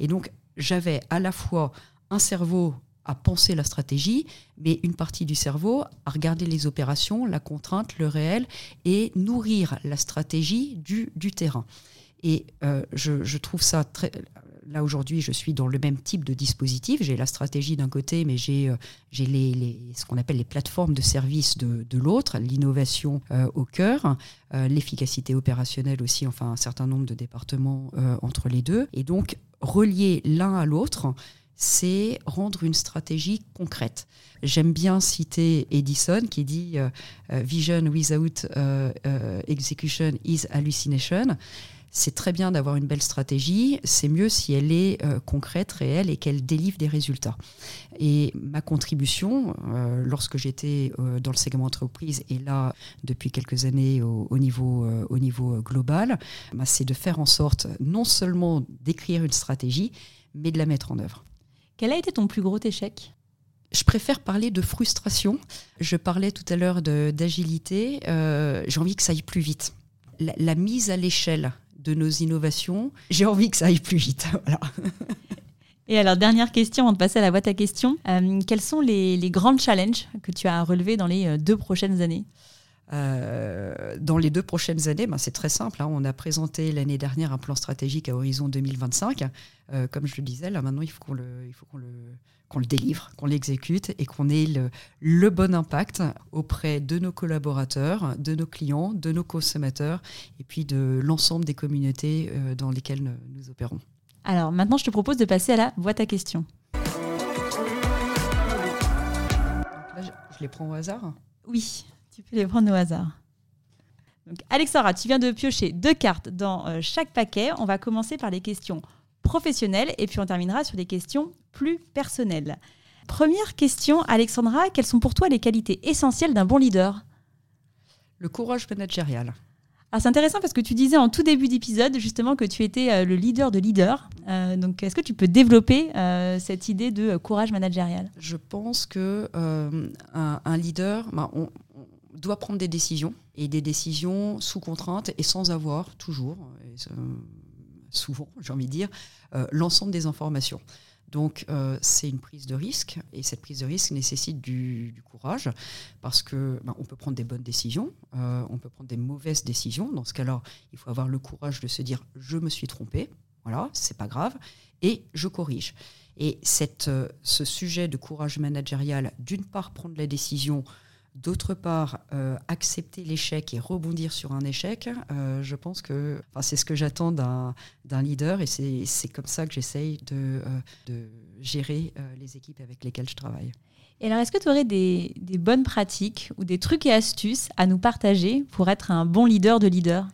Et donc, j'avais à la fois un cerveau à penser la stratégie, mais une partie du cerveau à regarder les opérations, la contrainte, le réel, et nourrir la stratégie du, du terrain. Et euh, je, trouve ça très, là aujourd'hui, je suis dans le même type de dispositif. J'ai la stratégie d'un côté, mais j'ai euh, les, ce qu'on appelle les plateformes de services de, l'autre, l'innovation euh, au cœur, euh, l'efficacité opérationnelle aussi, enfin un certain nombre de départements entre les deux. Et donc, relier l'un à l'autre, c'est rendre une stratégie concrète. J'aime bien citer Edison qui dit Vision without execution is hallucination c'est très bien d'avoir une belle stratégie, c'est mieux si elle est euh, concrète, réelle et qu'elle délivre des résultats. Et ma contribution, euh, lorsque j'étais euh, dans le segment entreprise et là depuis quelques années au, niveau, au niveau global, bah, c'est de faire en sorte non seulement d'écrire une stratégie, mais de la mettre en œuvre. Quel a été ton plus gros échec? Je préfère parler de frustration. Je parlais tout à l'heure d'agilité. J'ai envie que ça aille plus vite. la mise à l'échelle de nos innovations. J'ai envie que ça aille plus vite. Et alors, dernière question avant de passer à la boîte à questions. Euh, quels sont les, les grands challenges que tu as à relever dans les euh, deux prochaines années? Euh, dans les deux prochaines années, ben c'est très simple. Hein. On a présenté l'année dernière un plan stratégique à horizon 2025. Euh, comme je le disais, là maintenant, il faut qu'on le, il faut qu'on le, qu'on le délivre, qu'on l'exécute et qu'on ait le, le, bon impact auprès de nos collaborateurs, de nos clients, de nos consommateurs et puis de l'ensemble des communautés euh, dans lesquelles nous, opérons. Alors maintenant, je te propose de passer à la boîte à questions. Là, je, je les prends au hasard Oui. Tu peux les prendre au hasard. Donc, Alexandra, tu viens de piocher deux cartes dans euh, chaque paquet. On va commencer par les questions professionnelles et puis on terminera sur des questions plus personnelles. Première question, Alexandra, quelles sont pour toi les qualités essentielles d'un bon leader? Le courage managérial. Alors c'est intéressant parce que tu disais en tout début d'épisode justement que tu étais euh, le leader de leader. Euh, donc est-ce que tu peux développer euh, cette idée de courage managérial? Je pense que un, leader, bah, on, doit prendre des décisions et des décisions sous contrainte et sans avoir toujours, souvent j'ai envie de dire, l'ensemble des informations. Donc euh, c'est une prise de risque et cette prise de risque nécessite du, courage parce que ben, on peut prendre des bonnes décisions, euh, on peut prendre des mauvaises décisions. Dans ce cas-là, il faut avoir le courage de se dire je me suis trompé, voilà, c'est pas grave, et je corrige. Et cette, euh, ce sujet de courage managérial, d'une part prendre la décision D'autre part, euh, accepter l'échec et rebondir sur un échec, euh, je pense que c'est ce que j'attends d'un leader et c'est comme ça que j'essaye de, euh, gérer les équipes avec lesquelles je travaille. Et alors, est-ce que tu aurais des, des, bonnes pratiques ou des trucs et astuces à nous partager pour être un bon leader de leader?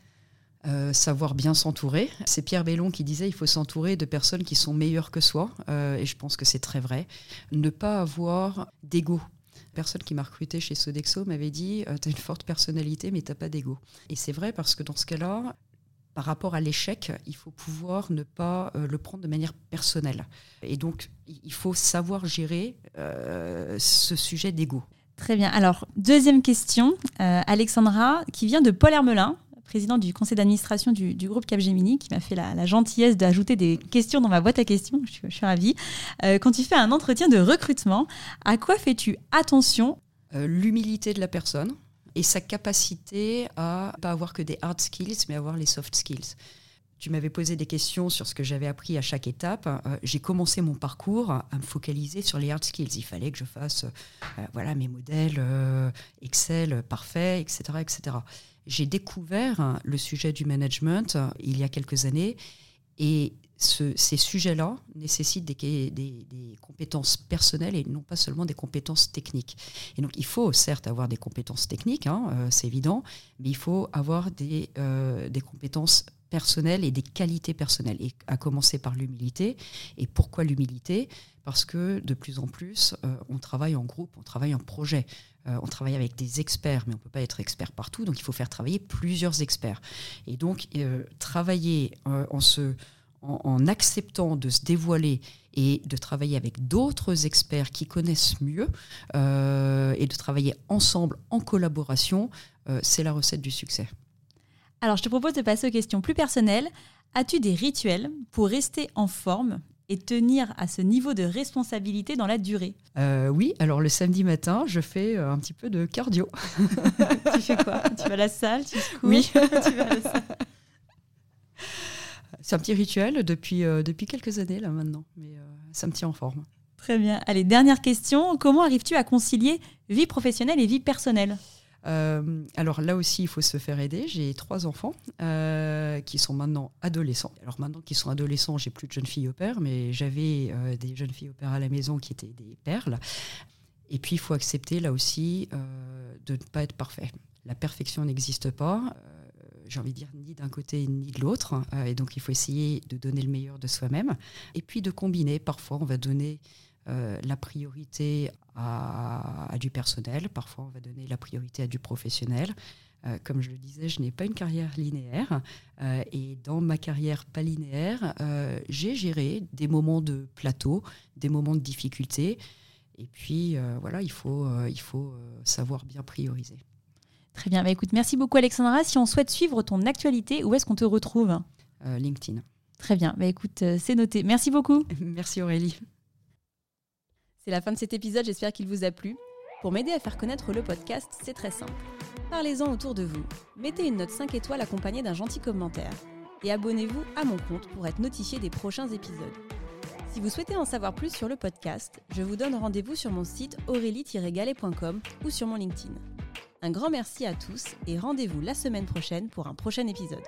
Savoir bien s'entourer. C'est Pierre Bellon qui disait il faut s'entourer de personnes qui sont meilleures que soi, et je pense que c'est très vrai. Ne pas avoir d'ego personne qui m'a recruté chez Sodexo m'avait dit euh, Tu as une forte personnalité, mais tu n'as pas d'ego. Et c'est vrai parce que dans ce cas-là, par rapport à l'échec, il faut pouvoir ne pas euh, le prendre de manière personnelle. Et donc, il faut savoir gérer euh, ce sujet d'ego. Très bien. Alors, deuxième question, Alexandra, qui vient de Paul Hermelin président du conseil d'administration du, groupe Capgemini, qui m'a fait la, gentillesse d'ajouter des questions dans ma boîte à questions. Je, suis ravie. Euh, quand tu fais un entretien de recrutement, à quoi fais-tu attention? Euh, L'humilité de la personne et sa capacité à pas avoir que des hard skills, mais avoir les soft skills. Tu m'avais posé des questions sur ce que j'avais appris à chaque étape. Euh, j'ai commencé mon parcours à me focaliser sur les hard skills. Il fallait que je fasse voilà, mes modèles Excel parfaits, etc., etc j'ai découvert le sujet du management euh, il y a quelques années et ces sujets-là nécessitent des, compétences personnelles et non pas seulement des compétences techniques. Et donc il faut certes avoir des compétences techniques, hein, euh, c'est évident, mais il faut avoir euh, des compétences personnelles et des qualités personnelles, et à commencer par l'humilité. Et pourquoi l'humilité? Parce que de plus en plus, on travaille en groupe, on travaille en projet. Euh, on travaille avec des experts, mais on ne peut pas être expert partout, donc il faut faire travailler plusieurs experts. Et donc, euh, travailler euh, en, se, en, acceptant de se dévoiler et de travailler avec d'autres experts qui connaissent mieux et de travailler ensemble en collaboration, c'est la recette du succès. Alors, je te propose de passer aux questions plus personnelles. As-tu des rituels pour rester en forme et tenir à ce niveau de responsabilité dans la durée euh, Oui, alors le samedi matin, je fais euh, un petit peu de cardio. tu fais quoi? Tu vas à la salle tu Oui. C'est un petit rituel depuis, euh, depuis quelques années là maintenant, mais ça me tient en forme. Très bien. Allez, dernière question. Comment arrives-tu à concilier vie professionnelle et vie personnelle? Euh, alors là aussi, il faut se faire aider. J'ai trois enfants euh, qui sont maintenant adolescents. Alors maintenant qu'ils sont adolescents, j'ai plus de jeunes filles au père, mais j'avais euh, des jeunes filles au père à la maison qui étaient des perles. Et puis, il faut accepter là aussi de ne pas être parfait. La perfection n'existe pas j'ai envie de dire, ni d'un côté ni de l'autre. et donc, il faut essayer de donner le meilleur de soi-même. Et puis, de combiner. Parfois, on va donner euh, la priorité à, du personnel, parfois on va donner la priorité à du professionnel. Euh, comme je le disais, je n'ai pas une carrière linéaire euh, et dans ma carrière pas linéaire, j'ai géré des moments de plateau, des moments de difficulté. Et puis voilà, il faut, il faut savoir bien prioriser. Très bien, bah, écoute, merci beaucoup Alexandra. Si on souhaite suivre ton actualité, où est-ce qu'on te retrouve? LinkedIn. Très bien, bah, écoute, c'est noté. Merci beaucoup. Merci Aurélie. C'est la fin de cet épisode, j'espère qu'il vous a plu. Pour m'aider à faire connaître le podcast, c'est très simple. Parlez-en autour de vous, mettez une note 5 étoiles accompagnée d'un gentil commentaire et abonnez-vous à mon compte pour être notifié des prochains épisodes. Si vous souhaitez en savoir plus sur le podcast, je vous donne rendez-vous sur mon site aurélie-galet.com ou sur mon LinkedIn. Un grand merci à tous et rendez-vous la semaine prochaine pour un prochain épisode.